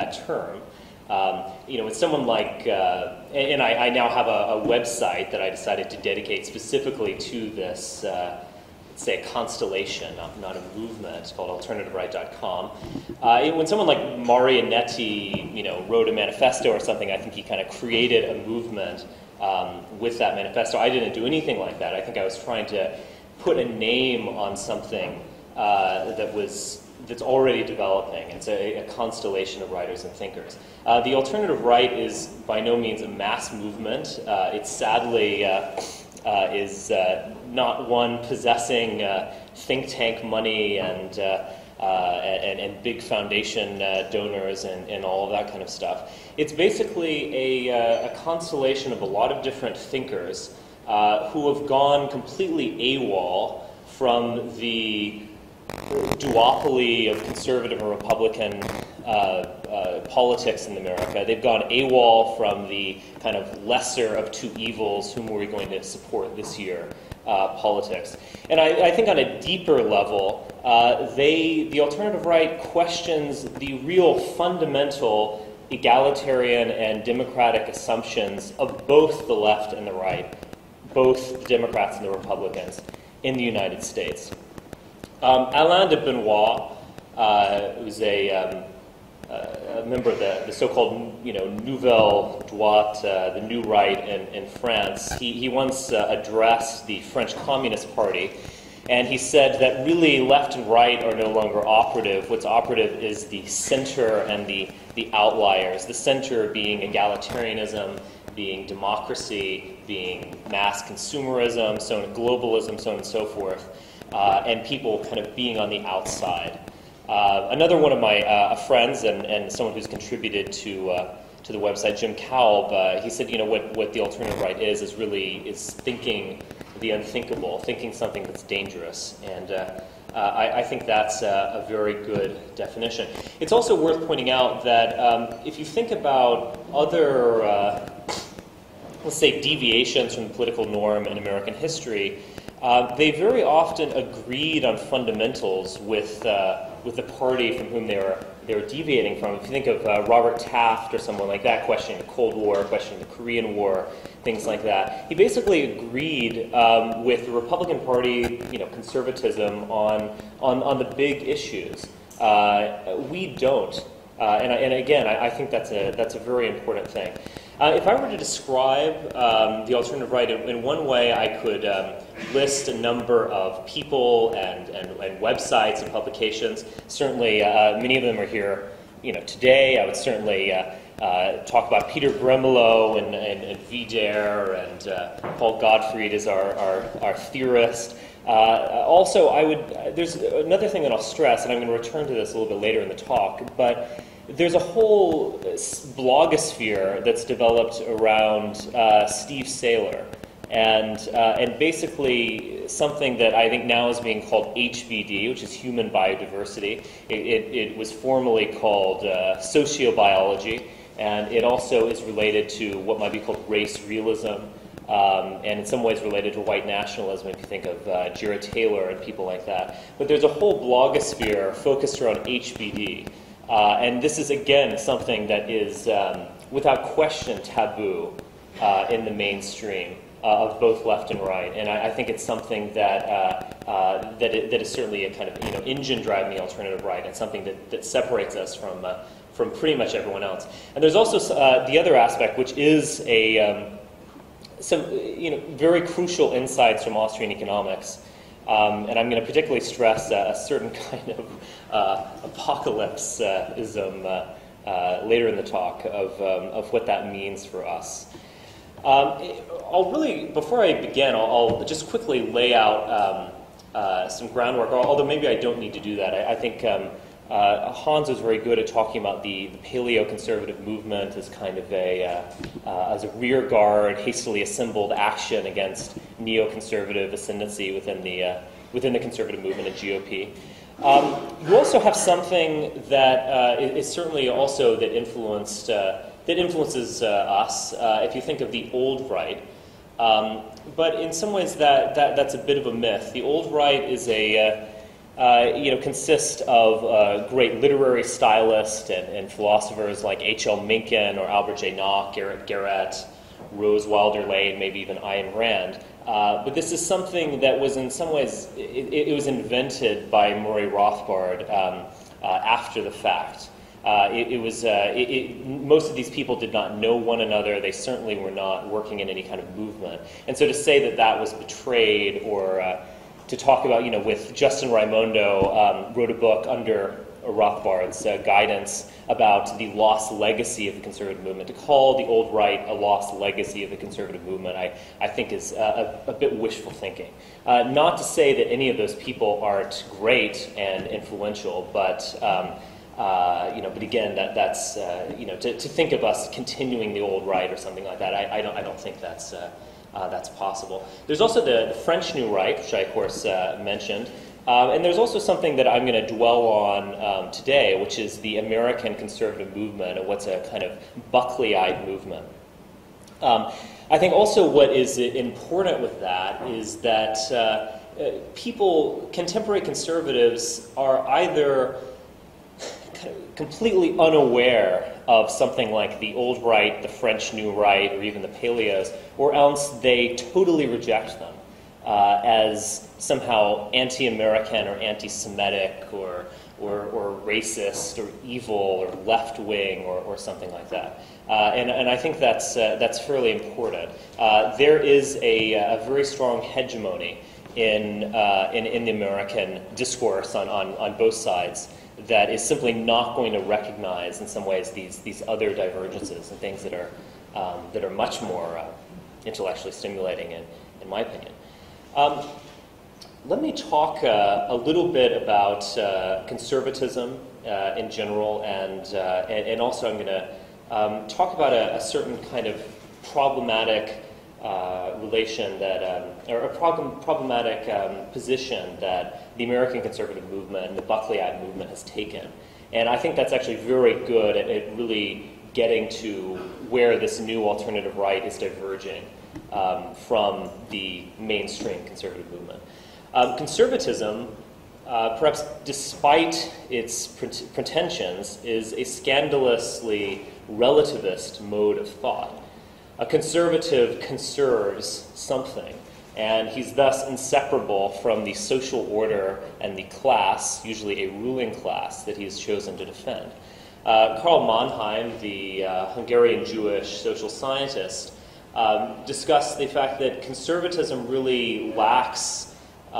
that term. Um, you know, with someone like, uh, and I, I, now have a, a, website that I decided to dedicate specifically to this, uh, say, a constellation, not, not, a movement. Called AlternativeRight.com. Uh, when someone like Marinetti, you know, wrote a manifesto or something, I think he kind of created a movement um, with that manifesto. I didn't do anything like that. I think I was trying to put a name on something uh, that was that's already developing. It's a, a, constellation of writers and thinkers. Uh, the alternative right is by no means a mass movement. Uh, it sadly uh, uh is uh, not one possessing think tank money and, and, and, big foundation donors and, and all of that kind of stuff. It's basically a, a constellation of a lot of different thinkers who have gone completely AWOL from the duopoly of conservative and Republican uh, uh, politics in America. They've gone AWOL from the kind of lesser of two evils, whom are we going to support this year, uh, politics. And I, I, think on a deeper level, uh, they, the alternative right questions the real fundamental egalitarian and democratic assumptions of both the left and the right, both the Democrats and the Republicans in the United States. Um, Alain de Benoist, uh, who's a, um, uh, a, member of the, the, so-called you know, Nouvelle Droite, uh, the New Right in, in France, he, he once uh, addressed the French Communist Party, and he said that really left and right are no longer operative. What's operative is the center and the, the outliers, the center being egalitarianism, being democracy, being mass consumerism, so globalism, so on and so forth uh, and people kind of being on the outside. Uh, another one of my uh, friends and, and someone who's contributed to, uh, to the website, Jim Kalb, uh, he said, you know, what, what the alternative right is, is really is thinking the unthinkable, thinking something that's dangerous. And uh, I, I, think that's a, a, very good definition. It's also worth pointing out that um, if you think about other, let's say, deviations from the political norm in American history, uh, they very often agreed on fundamentals with, uh, with the party from whom they were, they were deviating from. If you think of uh, Robert Taft or someone like that, questioning the Cold War, questioning the Korean War, things like that, he basically agreed um, with the Republican Party, you know, conservatism on, on, on the big issues. Uh, we don't. Uh, and, and, again, I, I, think that's a, that's a very important thing. Uh, if I were to describe um, the alternative right in, one way, I could um, list a number of people and, and, and websites and publications. Certainly, uh, many of them are here you know, today. I would certainly uh, uh talk about Peter Brimelow and, and, and and uh, Paul Gottfried is our, our, our theorist. Uh, also, I would, there's another thing that I'll stress, and I'm going to return to this a little bit later in the talk, but there's a whole blogosphere that's developed around uh, Steve Sailer. And, uh, and basically, something that I think now is being called HBD, which is human biodiversity. It, it, it was formerly called uh, sociobiology, and it also is related to what might be called race realism, um, and in some ways related to white nationalism if you think of uh, Jared Taylor and people like that. But there's a whole blogosphere focused around HBD. Uh, and this is, again, something that is, um, without question, taboo uh, in the mainstream uh, of both left and right. And I, I think it's something that, uh, uh, that, it, that is certainly a kind of you know, engine driving the alternative right and something that, that separates us from, uh, from pretty much everyone else. And there's also the other aspect, which is a, um, some you know, very crucial insights from Austrian economics. Um, and I'm going to particularly stress a certain kind of uh, apocalypse-ism uh, uh, later in the talk of, um, of what that means for us. Um, I'll really, before I begin, I'll, I'll just quickly lay out um, uh, some groundwork, although maybe I don't need to do that. I, I think um, uh, Hans was very good at talking about the, the paleo-conservative movement as kind of a, uh, uh, as a rear guard, hastily assembled action against neoconservative ascendancy within the, uh, within the conservative movement and GOP. Um, you also have something that uh, is certainly also that influenced, uh, that influences us. if you think of the old right, um, but in some ways that, that, that's a bit of a myth. The old right is a uh, you know, consist of uh, great literary stylists and, and philosophers like H.L. Mencken or Albert J. Nock, Garrett Garrett, Rose Wilder Lane, maybe even Ayn Rand. Uh, but this is something that was in some ways, it, it was invented by Murray Rothbard um, uh, after the fact. Uh, it, it, was uh, it, most of these people did not know one another. They certainly were not working in any kind of movement. And so to say that that was betrayed, or to talk about, you know, with Justin Raimondo um, wrote a book under Rothbard's uh, guidance about the lost legacy of the conservative movement. To call the old right a lost legacy of the conservative movement, I, I think is uh, a, a, bit wishful thinking. Uh, not to say that any of those people aren't great and influential, but um, uh, you know, but again, that, that's uh, you know, to, to think of us continuing the old right or something like that, I, I don't, I don't think that's uh, that's possible. There's also the, the, French New Right, which I of course mentioned. Um, and there's also something that I'm going to dwell on um, today, which is the American conservative movement, or what's a kind of Buckleyite movement. Um, I think also what is important with that is that uh, uh people, contemporary conservatives, are either completely unaware of something like the old right, the French New Right, or even the paleos, or else they totally reject them uh, as somehow anti American or anti Semitic or, or, or, racist or evil or left wing or, or something like that. Uh, and, and I think that's, uh, that's fairly important. Uh, there is a, a very strong hegemony in, uh, in, in the American discourse on, on, on both sides that is simply not going to recognize, in some ways, these, these other divergences and things that are, um, that are much more uh, intellectually stimulating, in, in my opinion. Um, let me talk uh, a little bit about uh, conservatism uh, in general, and, uh, and, and, also I'm going to um, talk about a, a, certain kind of problematic uh, relation that, um, or a problem, problematic um, position that the American conservative movement and the Buckleyite movement has taken. And I think that's actually very good at, at really getting to where this new alternative right is diverging um, from the mainstream conservative movement. Um, conservatism, uh, perhaps despite its pretensions, is a scandalously relativist mode of thought. A conservative conserves something, and he's thus inseparable from the social order and the class, usually a ruling class, that he's chosen to defend. Uh, Karl Mannheim, the uh, Hungarian Jewish social scientist, um, discussed the fact that conservatism really lacks uh,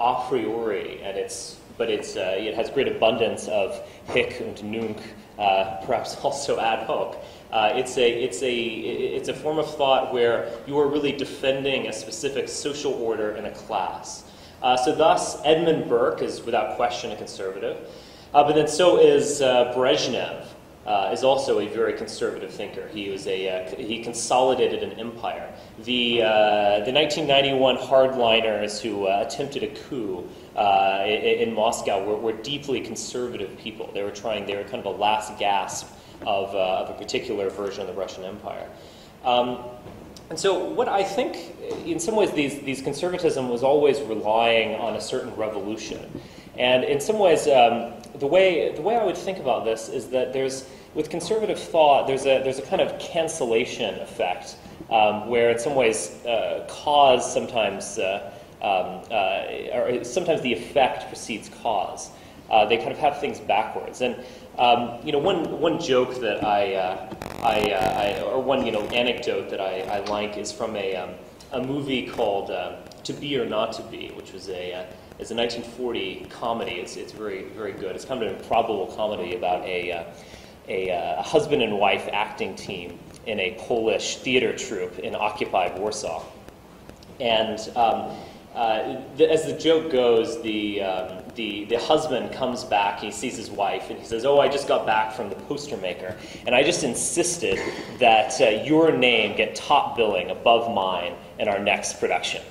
a priori, and it's, but it's, uh, it has great abundance of hic and nunc, uh, perhaps also ad hoc. Uh, it's, a, it's, a, it's a form of thought where you are really defending a specific social order and a class. Uh, so, thus, Edmund Burke is without question a conservative, uh, but then so is Brezhnev uh, is also a very conservative thinker. He was a uh, he consolidated an empire. The uh, the 1991 hardliners who uh, attempted a coup uh, in, in, Moscow were, were, deeply conservative people. They were trying. They were kind of a last gasp of, uh, of a particular version of the Russian Empire. Um, and so, what I think, in some ways, these, these conservatism was always relying on a certain revolution. And in some ways, um, the way the way I would think about this is that there's with conservative thought there's a there's a kind of cancellation effect um, where in some ways uh, cause sometimes uh, um, uh, or sometimes the effect precedes cause. Uh, they kind of have things backwards. And um, you know, one one joke that I, uh, I, uh, I, or one you know anecdote that I, I like is from a um, a movie called To Be or Not to Be, which was a it's a 1940 comedy. It's, it's very, very good. It's kind of an improbable comedy about a, uh, a, uh, a husband and wife acting team in a Polish theater troupe in occupied Warsaw. And um, uh, the, as the joke goes, the, um, the, the husband comes back, he sees his wife, and he says, Oh, I just got back from the poster maker, and I just insisted that uh, your name get top billing above mine in our next production.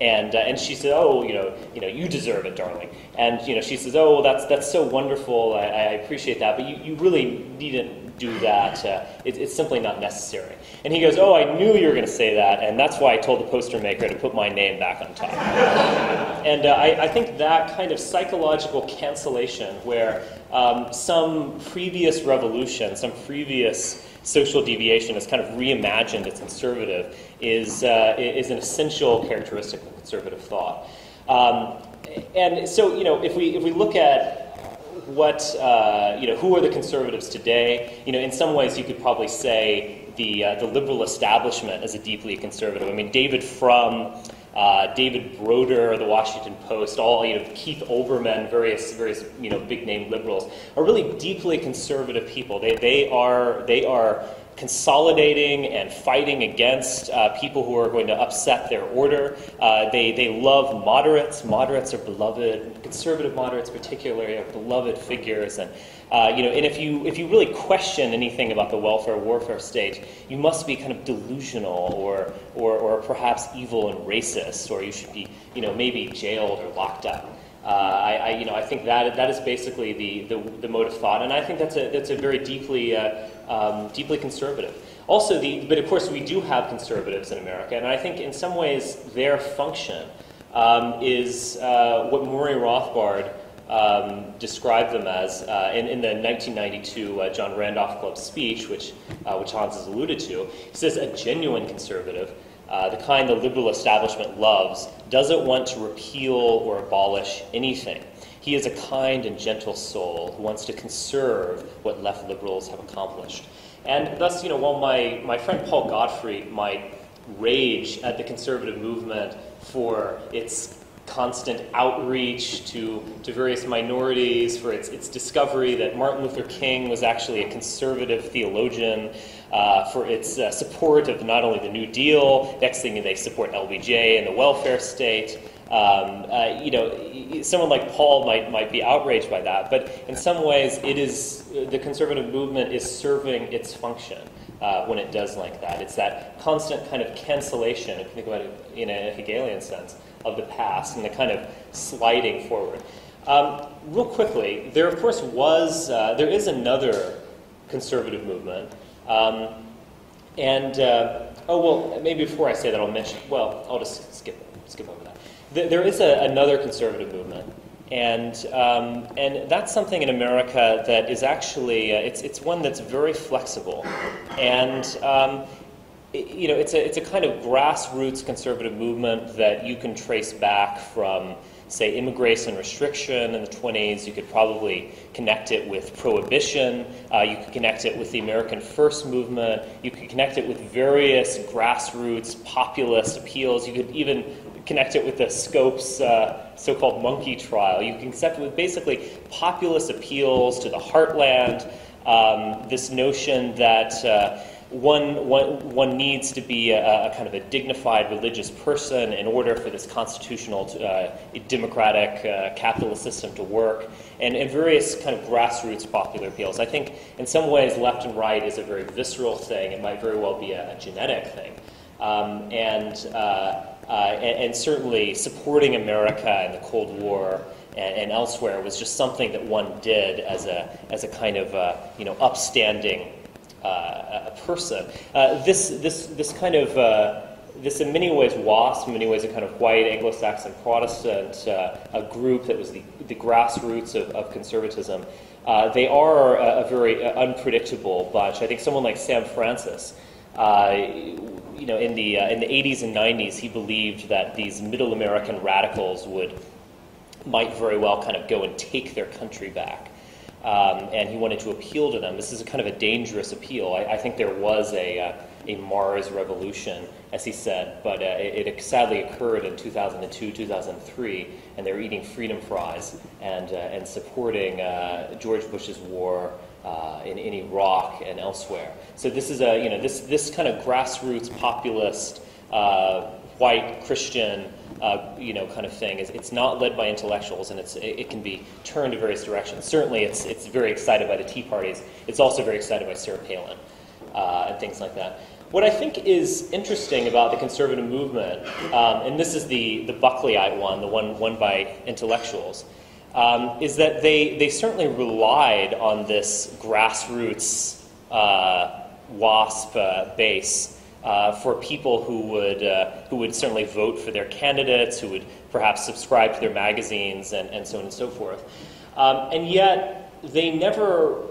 And, uh, and she said, oh, you know, you know, you deserve it, darling. And, you know, she says, oh, that's, that's so wonderful. I, I appreciate that. But you, you really needn't do that. Uh, it, it's simply not necessary. And he goes, oh, I knew you were going to say that. And that's why I told the poster maker to put my name back on top. and uh, I, I, think that kind of psychological cancellation where um, some previous revolution, some previous social deviation is kind of reimagined as conservative is, uh, is an essential characteristic of conservative thought. Um, and so, you know, if we, if we look at what, uh, you know, who are the conservatives today, you know, in some ways you could probably say the, uh, the liberal establishment is a deeply conservative. I mean, David Frum, uh, David Broder, the Washington Post, all you know, Keith Olbermann, various various you know big name liberals are really deeply conservative people. They they are they are consolidating and fighting against uh, people who are going to upset their order. Uh, they, they love moderates. Moderates are beloved. Conservative moderates, particularly, are beloved figures. And uh, you know, and if you if you really question anything about the welfare warfare state, you must be kind of delusional or or, or perhaps evil and racist, or you should be you know maybe jailed or locked up. Uh, I, I, you know, I think that that is basically the, the, the mode of thought, and I think that's a that's a very deeply uh, um, deeply conservative. Also, the but of course we do have conservatives in America, and I think in some ways their function um, is uh, what Murray Rothbard um, described them as uh, in, in, the 1992 uh, John Randolph Club speech, which, uh, which Hans has alluded to. He says a genuine conservative, uh, the kind the liberal establishment loves, doesn't want to repeal or abolish anything. He is a kind and gentle soul who wants to conserve what left liberals have accomplished. And thus, you know, while my, my friend Paul Gottfried might rage at the conservative movement for its constant outreach to, to various minorities, for its, its discovery that Martin Luther King was actually a conservative theologian, uh, for its uh, support of not only the New Deal, next thing they support LBJ and the welfare state. Um, uh, you know, someone like Paul might, might be outraged by that, but in some ways, it is the conservative movement is serving its function. Uh, when it does like that. It's that constant kind of cancellation, if you think about it in a Hegelian sense, of the past and the kind of sliding forward. Um, real quickly, there of course was, uh, there is another conservative movement. Um, and, uh, oh, well, maybe before I say that, I'll mention, well, I'll just skip, skip over that. There is a, another conservative movement. And, um, and that's something in America that is actually, uh, it's, it's one that's very flexible. And um, you know, it's a, it's a kind of grassroots conservative movement that you can trace back from, say, immigration restriction in the 20s. You could probably connect it with prohibition. Uh, you could connect it with the American First movement. You could connect it with various grassroots populist appeals. You could even connect it with the Scopes uh, so called monkey trial. You can connect it with basically populist appeals to the heartland, um, this notion that. Uh, one, one, one needs to be a, a, kind of a dignified religious person in order for this constitutional, uh, democratic, uh, capitalist system to work, and, and various kind of grassroots popular appeals. I think in some ways, left and right is a very visceral thing. It might very well be a, a genetic thing. Um, and, uh, and, and, certainly supporting America in the Cold War and, and, elsewhere was just something that one did as a, as a kind of uh, you know, upstanding uh, a person. Uh, this, this, this kind of, uh, this in many ways WASP, in many ways a kind of white Anglo-Saxon Protestant a group that was the, the grassroots of, of conservatism. Uh, they are a, a very uh, unpredictable bunch. I think someone like Sam Francis, uh, you know, in the in the 80s and 90s, he believed that these Middle American radicals would might very well kind of go and take their country back um, and he wanted to appeal to them. This is kind of a dangerous appeal. I, I think there was a, uh, a Mars revolution, as he said, but uh, it, it, sadly occurred in 2002, 2003, and they were eating freedom fries and, uh, and supporting uh, George Bush's war uh, in, in Iraq and elsewhere. So this is a, you know, this, this kind of grassroots populist, uh, white Christian uh, you know, kind of thing. Is it's not led by intellectuals, and it's it, can be turned in various directions. Certainly, it's it's very excited by the Tea Parties. It's also very excited by Sarah Palin uh, and things like that. what I think is interesting about the conservative movement, um, and this is the, the Buckleyite one, the one won by intellectuals, um, is that they, they certainly relied on this grassroots uh, WASP uh, base uh, for people who would, uh, who would certainly vote for their candidates, who would perhaps subscribe to their magazines, and, and so on and so forth. Um, and yet, they never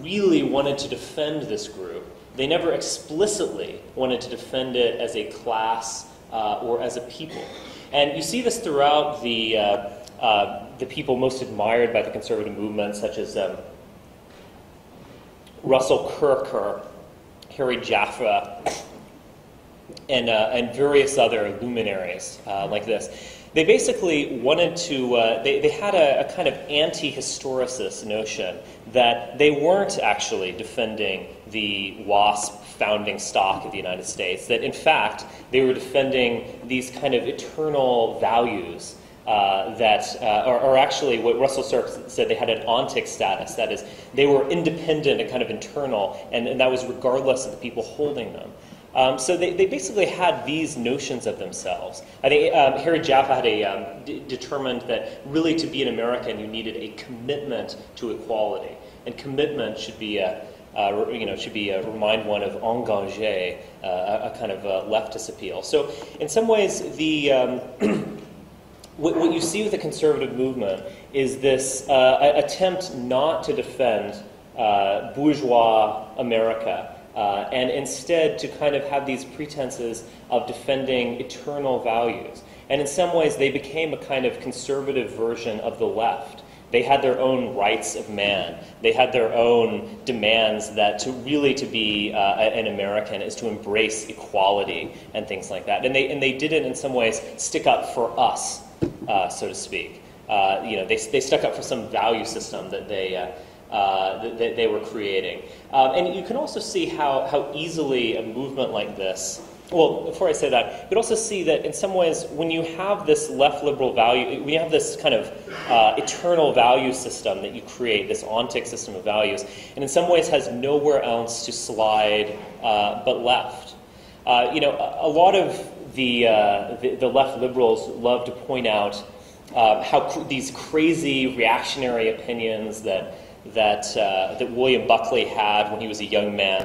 really wanted to defend this group. They never explicitly wanted to defend it as a class uh, or as a people. And you see this throughout the, uh, the people most admired by the conservative movement, such as um, Russell Kirk or Harry Jaffa, and, uh, and various other luminaries uh, like this. They basically wanted to, uh, they, they had a, a kind of anti historicist notion that they weren't actually defending the WASP founding stock of the United States, that in fact they were defending these kind of eternal values. Uh, that, uh, or, or, actually, what Russell Kirk said, they had an ontic status. That is, they were independent and kind of internal, and, and that was regardless of the people holding them. Um, so they, they basically had these notions of themselves. I think um, Harry Jaffa had a, um, d- determined that really to be an American, you needed a commitment to equality. And commitment should be a, uh, you know, should be a, remind one of engagé, uh, a, a, kind of leftist appeal. So, in some ways, the um, what, what, you see with the conservative movement is this uh, attempt not to defend uh, bourgeois America uh, and instead to kind of have these pretenses of defending eternal values. And in some ways, they became a kind of conservative version of the left. They had their own rights of man. They had their own demands that to really to be uh, an American is to embrace equality and things like that. And they, and they did it in some ways stick up for us, uh, so to speak. Uh, you know, they, they stuck up for some value system that they, uh, uh, that, they were creating. Um, and you can also see how, how easily a movement like this, well, before I say that, you can also see that in some ways, when you have this left liberal value, when you have this kind of uh, eternal value system that you create, this ontic system of values, and in some ways has nowhere else to slide uh, but left. You know, a, a, lot of the, uh, the, the, left liberals love to point out uh, how cr- these crazy reactionary opinions that that, uh, that William Buckley had when he was a young man,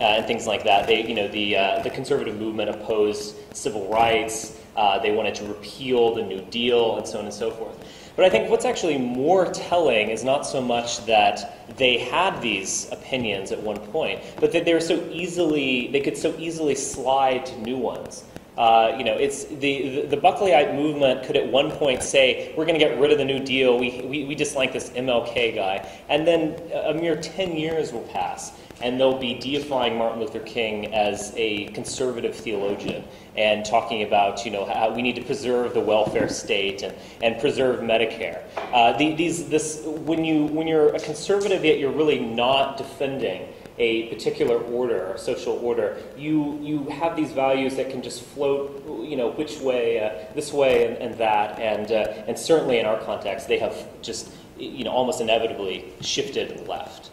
uh, and things like that. They, you know, the, uh, the conservative movement opposed civil rights. They wanted to repeal the New Deal, and so on and so forth. But I think what's actually more telling is not so much that they had these opinions at one point, but that they were so easily, they could so easily slide to new ones. Uh, you know, it's the, the, Buckleyite movement could at one point say, we're going to get rid of the New Deal, we, we, we just like this MLK guy. And then a mere 10 years will pass, and they'll be deifying Martin Luther King as a conservative theologian and talking about, you know, how we need to preserve the welfare state and, and preserve Medicare. Uh, the, these, this, when, you, when you're a conservative, yet you're really not defending a particular order, a social order, you, you have these values that can just float, you know, which way, uh, this way and, and that, and, uh, and certainly in our context, they have just, you know, almost inevitably shifted left.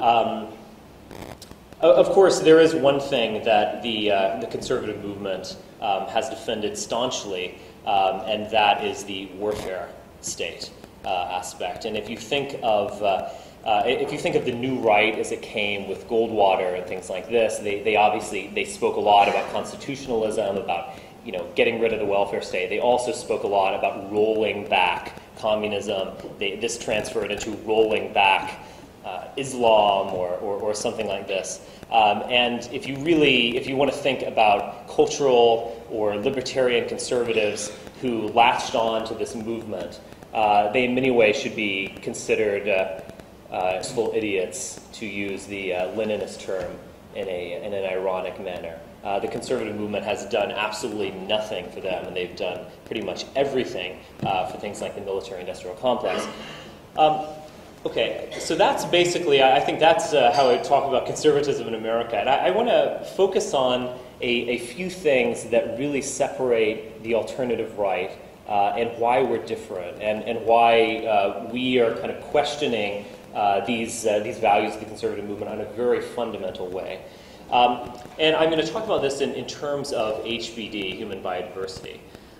Um, of course, there is one thing that the, uh, the conservative movement um, has defended staunchly, um, and that is the warfare state uh, aspect. And if you think of uh, uh, if you think of the new right as it came with Goldwater and things like this, they, they obviously they spoke a lot about constitutionalism, about you know getting rid of the welfare state. They also spoke a lot about rolling back communism. They, this transferred into rolling back uh, Islam or, or, or, something like this. Um, and if you really, if you want to think about cultural or libertarian conservatives who latched on to this movement, uh, they in many ways should be considered uh, full idiots, to use the uh, Leninist term in, a, in an ironic manner. Uh, the conservative movement has done absolutely nothing for them, and they've done pretty much everything uh, for things like the military industrial complex. Um, okay, so that's basically, I think that's uh, how I talk about conservatism in America. And I, I want to focus on a, a, few things that really separate the alternative right uh, and why we're different, and, and why uh, we are kind of questioning these, uh, these values of the conservative movement in a very fundamental way. Um, and I'm going to talk about this in, in terms of HBD, human biodiversity.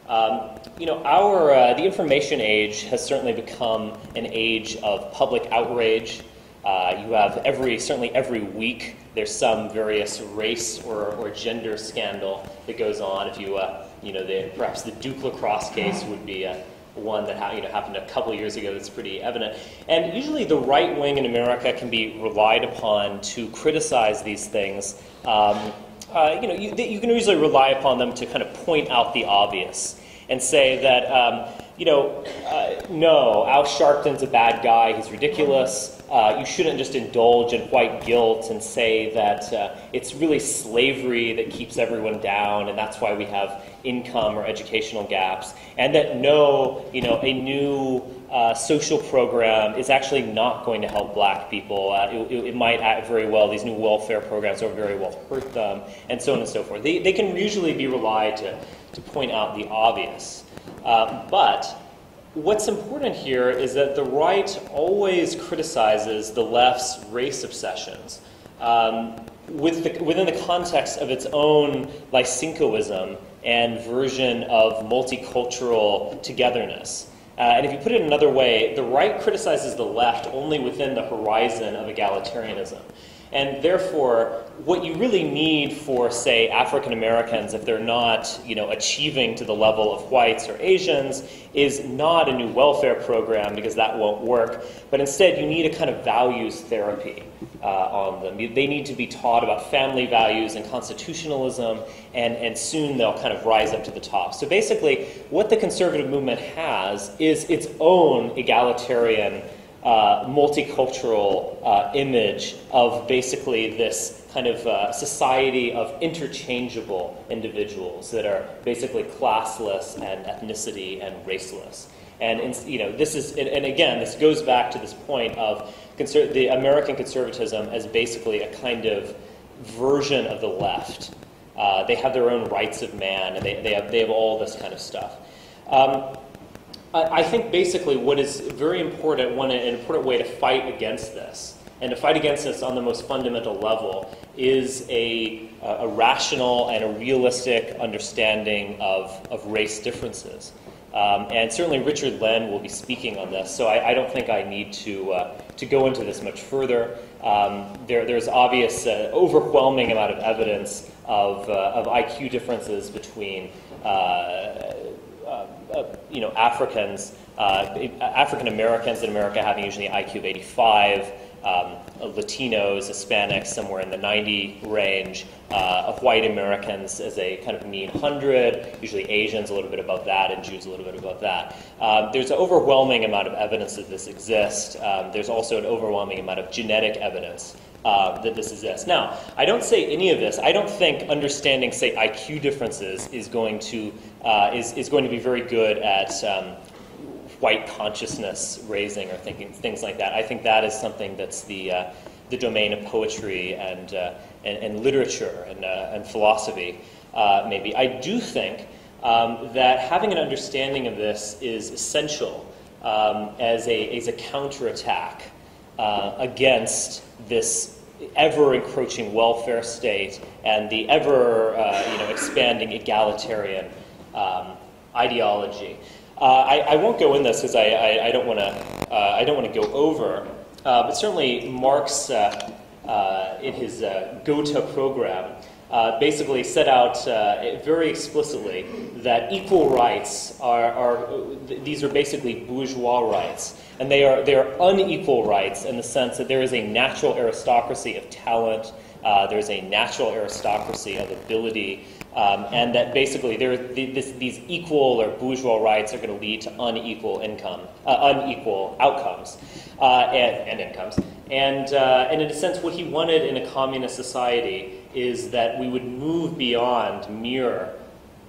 Um, you know, our, uh, the information age has certainly become an age of public outrage. Uh, you have every, certainly every week, there's some various race or, or gender scandal that goes on. If you, uh, you know, the, perhaps the Duke lacrosse case would be one that ha- you know, happened a couple years ago that's pretty evident. And usually the right wing in America can be relied upon to criticize these things. Um, uh, you know, you, you, can usually rely upon them to kind of point out the obvious and say that, um, you know, uh, no, Al Sharpton's a bad guy, he's ridiculous. Uh, you shouldn't just indulge in white guilt and say that uh, it's really slavery that keeps everyone down, and that's why we have income or educational gaps, and that no, you know, a new uh, social program is actually not going to help black people. Uh, it, it, might act very well, these new welfare programs will very well hurt them, and so on and so forth. They, they can usually be relied to, to point out the obvious. Uh, but what's important here is that the right always criticizes the left's race obsessions. Um, with the, within the context of its own Lysenkoism and version of multicultural togetherness. Uh, and if you put it another way, the right criticizes the left only within the horizon of egalitarianism. And therefore, what you really need for, say, African Americans, if they're not, you know, achieving to the level of whites or Asians, is not a new welfare program because that won't work. But instead, you need a kind of values therapy uh, on them. They need to be taught about family values and constitutionalism, and, and soon they'll kind of rise up to the top. So basically, what the conservative movement has is its own egalitarian uh, multicultural uh, image of basically this kind of uh, society of interchangeable individuals that are basically classless and ethnicity and raceless. And you know, this is, and again, this goes back to this point of conser- the American conservatism as basically a kind of version of the left. Uh, they have their own rights of man, and they, they, have, they have all this kind of stuff. Um, I think basically what is very important, one an important way to fight against this, and to fight against this on the most fundamental level, is a, a rational and a realistic understanding of, of race differences. Um, and certainly Richard Lynn will be speaking on this, so I, I don't think I need to, uh, to go into this much further. Um, there, there's obvious, uh, overwhelming amount of evidence of, uh, of IQ differences between you know, Africans, uh, African Americans in America having usually IQ of 85, um, Latinos, Hispanics somewhere in the 90 range, uh, of white Americans as a kind of mean 100, usually Asians a little bit above that, and Jews a little bit above that. Um, there's an overwhelming amount of evidence that this exists. Um, there's also an overwhelming amount of genetic evidence uh, that this exists. Now, I don't say any of this. I don't think understanding, say, IQ differences is going to uh, is is going to be very good at um, white consciousness raising or thinking things like that. I think that is something that's the uh, the domain of poetry and uh, and, and, literature and uh, and philosophy. Uh, maybe I do think um, that having an understanding of this is essential um, as a as a counterattack against this ever encroaching welfare state and the ever uh, you know, expanding egalitarian um, ideology. Uh, I, I, won't go in this because I, I, I, don't want to uh, I don't want to go over, uh, but certainly Marx uh, in his Gotha program uh, basically set out uh, very explicitly that equal rights are, are, these are basically bourgeois rights. And they are, they are unequal rights in the sense that there is a natural aristocracy of talent, uh, there's a natural aristocracy of ability, um, and that basically there, this, these equal or bourgeois rights are going to lead to unequal income, uh, unequal outcomes uh, and, and, incomes. And, uh, and in a sense, what he wanted in a communist society is that we would move beyond mere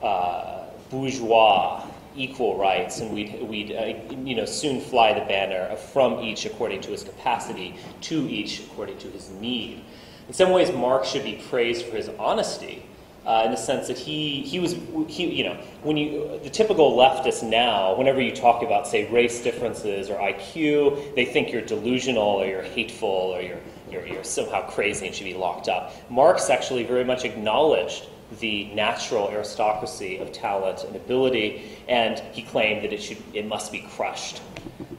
uh, bourgeois equal rights, and we'd, we'd uh, you know, soon fly the banner from each according to his capacity to each according to his need. In some ways, Marx should be praised for his honesty. Uh, in the sense that he, he was, he, you know, when you, the typical leftist now, whenever you talk about, say, race differences or IQ, they think you're delusional or you're hateful or you're you're, you're somehow crazy and should be locked up. Marx actually very much acknowledged the natural aristocracy of talent and ability, and he claimed that it, should, it must be crushed.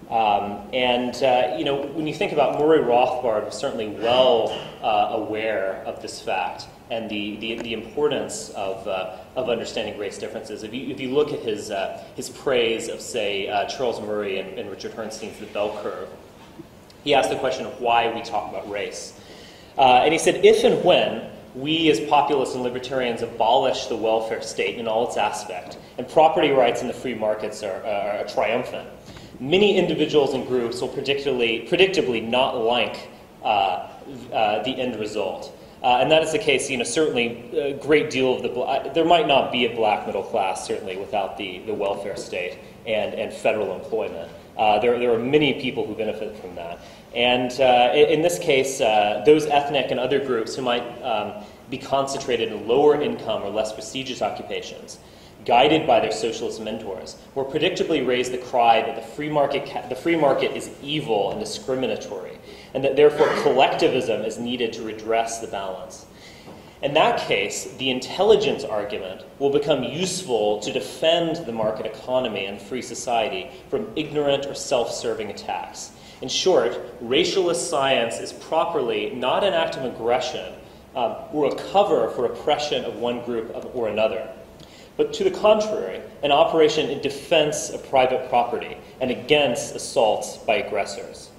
Um, and, uh, you know, when you think about Murray Rothbard, was certainly well uh, aware of this fact and the, the, the importance of, uh, of understanding race differences. If you, if you look at his, uh, his praise of, say, uh, Charles Murray and, and, Richard Herrnstein's The Bell Curve, he asked the question of why we talk about race. Uh, and he said, if and when we as populists and libertarians abolish the welfare state in all its aspect, and property rights in the free markets are, are, are triumphant, many individuals and groups will predictably, predictably not like uh, uh, the end result. Uh, and that is the case, you know, certainly a great deal of the, uh, there might not be a black middle class, certainly, without the, the welfare state and, and federal employment. Uh, there, there are many people who benefit from that. And uh, in, this case, uh, those ethnic and other groups who might um, be concentrated in lower income or less prestigious occupations guided by their socialist mentors, will predictably raise the cry that the free market, ca- the free market is evil and discriminatory, and that therefore collectivism is needed to redress the balance. In that case, the intelligence argument will become useful to defend the market economy and free society from ignorant or self serving attacks. In short, racialist science is properly not an act of aggression um, or a cover for oppression of one group or another but to the contrary, an operation in defense of private property and against assaults by aggressors.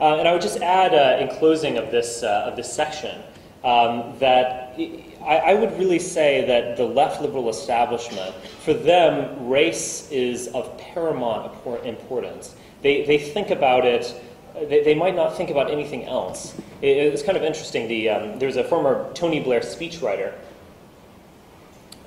Uh, and I would just add, uh, in closing of this, uh, of this section, um, that I, I, would really say that the left liberal establishment, for them, race is of paramount importance. They, they think about it, they, they might not think about anything else. It, it's kind of interesting. The, um, there's a former Tony Blair speechwriter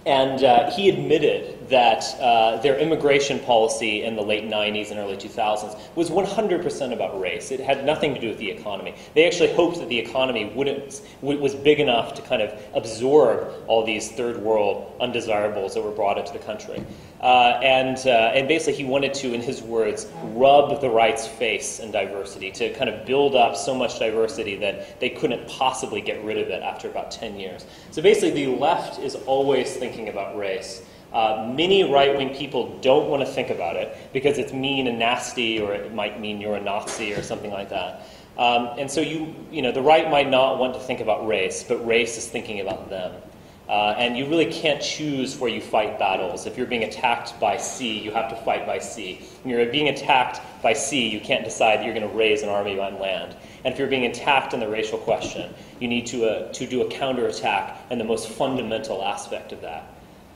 and uh, he admitted that uh, their immigration policy in the late 90s and early 2000s was 100% about race. It had nothing to do with the economy. They actually hoped that the economy wouldn't, was big enough to kind of absorb all these third world undesirables that were brought into the country. Uh, and, uh, and basically, he wanted to, in his words, rub the right's face in diversity, to kind of build up so much diversity that they couldn't possibly get rid of it after about 10 years. So basically, the left is always thinking about race. Uh, many right wing people don't want to think about it because it's mean and nasty, or it might mean you're a Nazi or something like that. Um, and so you, you know, the right might not want to think about race, but race is thinking about them. Uh, and you really can't choose where you fight battles. If you're being attacked by sea, you have to fight by sea. When you're being attacked by sea, you can't decide that you're going to raise an army on land. And if you're being attacked in the racial question, you need to, uh, to do a counterattack and the most fundamental aspect of that.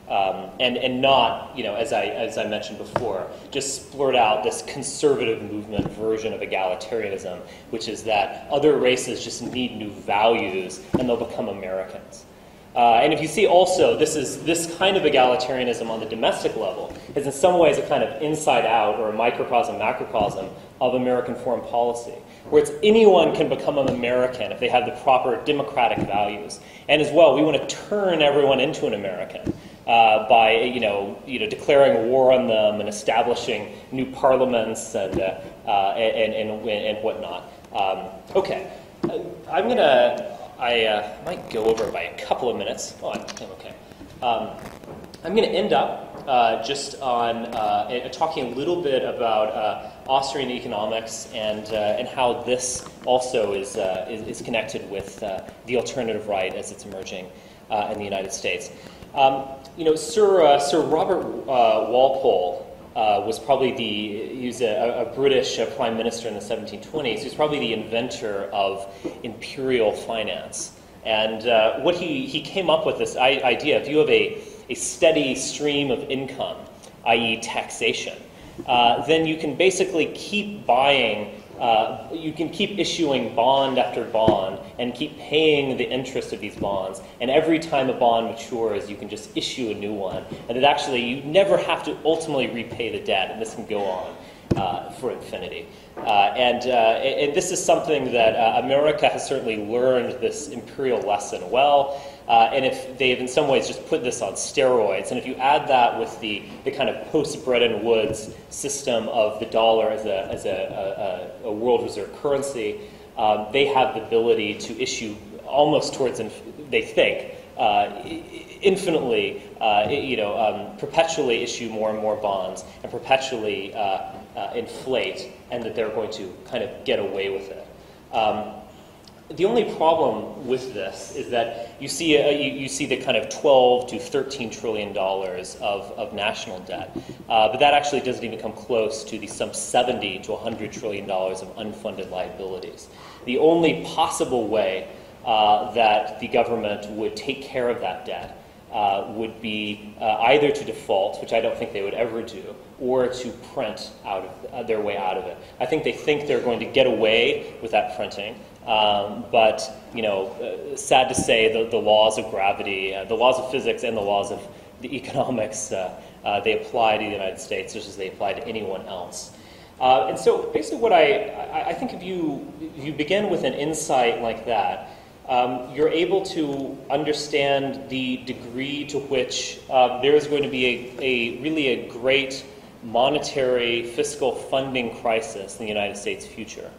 Um, and, and not, you know, as I, as I mentioned before, just splurt out this conservative movement version of egalitarianism, which is that other races just need new values and they'll become Americans. Uh, and if you see also, this is this kind of egalitarianism on the domestic level is in some ways a kind of inside out or a microcosm, macrocosm of American foreign policy, where it's anyone can become an American if they have the proper democratic values. And as well, we want to turn everyone into an American. Uh, by you know, you know, declaring war on them and establishing new parliaments and, uh, uh, and, and, and, whatnot. Um, okay, I'm going to I uh, might go over by a couple of minutes. Oh, I'm okay. Um, I'm going to end up uh, just on uh, talking a little bit about uh, Austrian economics and, uh, and how this also is, uh, is, is, connected with the alternative right as it's emerging in the United States. Um, you know, Sir, Sir Robert Walpole uh, was probably the, he was a, a British uh, prime minister in the 1720s. He was probably the inventor of imperial finance. And uh, what he, he came up with this idea if you have a, a steady stream of income, i.e., taxation, uh, then you can basically keep buying uh, you can keep issuing bond after bond and keep paying the interest of these bonds. And every time a bond matures, you can just issue a new one. And that actually, you never have to ultimately repay the debt, and this can go on uh, for infinity. Uh, and, uh, and, this is something that uh, America has certainly learned this imperial lesson well. Uh, and if they've in some ways just put this on steroids, and if you add that with the, the kind of post Bretton Woods system of the dollar as a, as a, a, a world reserve currency, um, they have the ability to issue almost towards, they think, uh, infinitely, uh, you know, um, perpetually issue more and more bonds and perpetually uh, uh, inflate, and that they're going to kind of get away with it. Um, the only problem with this is that you see, a, you, you, see the kind of 12 to 13 trillion dollars of, of national debt, uh, but that actually doesn't even come close to the some 70 to 100 trillion dollars of unfunded liabilities. The only possible way uh, that the government would take care of that debt uh, would be uh, either to default, which I don't think they would ever do, or to print out of, uh, their way out of it. I think they think they're going to get away with that printing, um, but you know, uh, sad to say, the, the laws of gravity, uh, the laws of physics, and the laws of the economics, uh, uh, they apply to the United States just as they apply to anyone else. Uh, and so, basically, what I, I, I think if you if you begin with an insight like that, um, you're able to understand the degree to which uh, there is going to be a, a really a great monetary fiscal funding crisis in the United States future.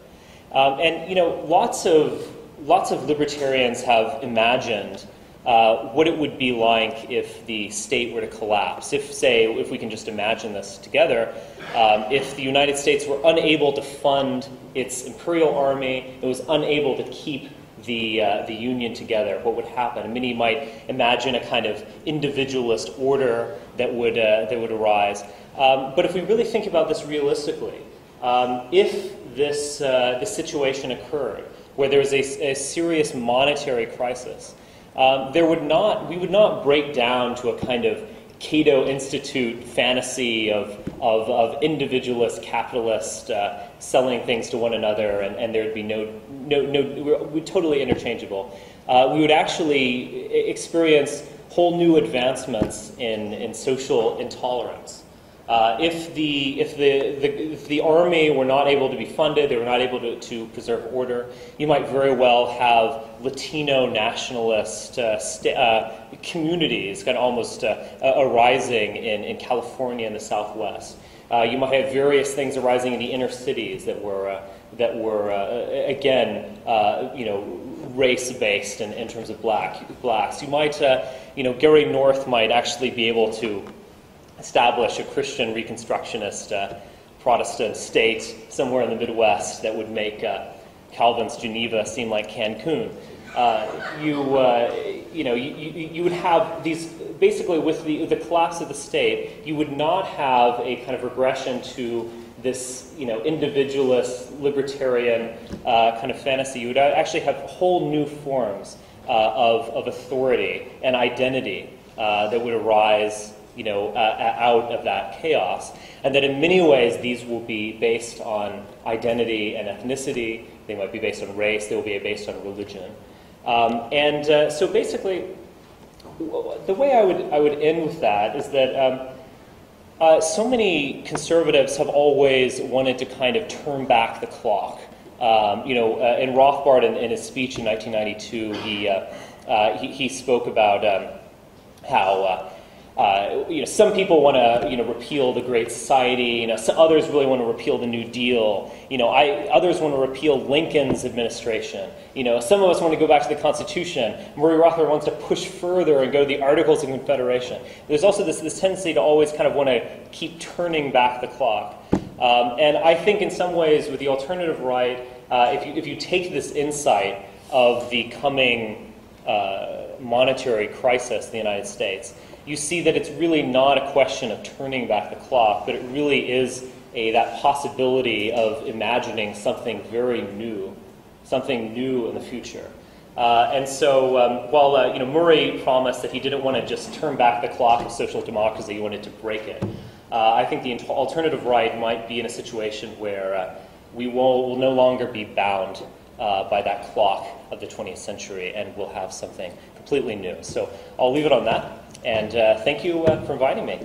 Um, and you know, lots of lots of libertarians have imagined uh, what it would be like if the state were to collapse. If, say, if we can just imagine this together, um, if the United States were unable to fund its imperial army, it was unable to keep the, uh, the union together, what would happen? Many might imagine a kind of individualist order that would, uh, that would arise. Um, but if we really think about this realistically, um, if this, uh, this situation occurred, where there was a, a serious monetary crisis, um, there would not, we would not break down to a kind of Cato Institute fantasy of, of, of individualist capitalist uh, selling things to one another, and, and there would be no, no, no we're, totally interchangeable. Uh, we would actually experience whole new advancements in, in social intolerance. Uh, if the, if the, the, if the army were not able to be funded, they were not able to, to preserve order, you might very well have Latino nationalist uh, st- uh, communities kind of almost uh, arising in, in California and the Southwest. Uh, you might have various things arising in the inner cities that were, uh, that were again, you know, race-based in, in terms of black, blacks. You might, you know, Gary North might actually be able to establish a Christian Reconstructionist uh, Protestant state somewhere in the Midwest that would make uh, Calvin's Geneva seem like Cancun. Uh, you, uh, you know, you, you, would have these, basically with the, the collapse of the state, you would not have a kind of regression to this, you know, individualist, libertarian uh, kind of fantasy. You would actually have whole new forms uh, of, of authority and identity that would arise you know, uh, out of that chaos. And that in many ways, these will be based on identity and ethnicity. They might be based on race. They will be based on religion. Um, and uh, so basically, the way I would, I would end with that is that um, uh, so many conservatives have always wanted to kind of turn back the clock. Um, you know, uh, in Rothbard, in, in, his speech in 1992, he, uh, uh, he, he, spoke about um, how uh, you know, some people want to, you know, repeal the Great Society. You know, others really want to repeal the New Deal. You know, I, others want to repeal Lincoln's administration. You know, some of us want to go back to the Constitution. Murray Rothbard wants to push further and go to the Articles of Confederation. There's also this, this tendency to always kind of want to keep turning back the clock. Um, and I think in some ways, with the alternative right, uh, if, you, if you take this insight of the coming uh, monetary crisis in the United States, you see that it's really not a question of turning back the clock, but it really is a, that possibility of imagining something very new, something new in the future. Uh, and so, um, while uh, you know Murray promised that he didn't want to just turn back the clock of social democracy, he wanted to break it. Uh, I think the alternative right might be in a situation where uh, we will, will, no longer be bound uh, by that clock of the 20th century, and we'll have something completely new. So I'll leave it on that. And uh, thank you uh, for inviting me.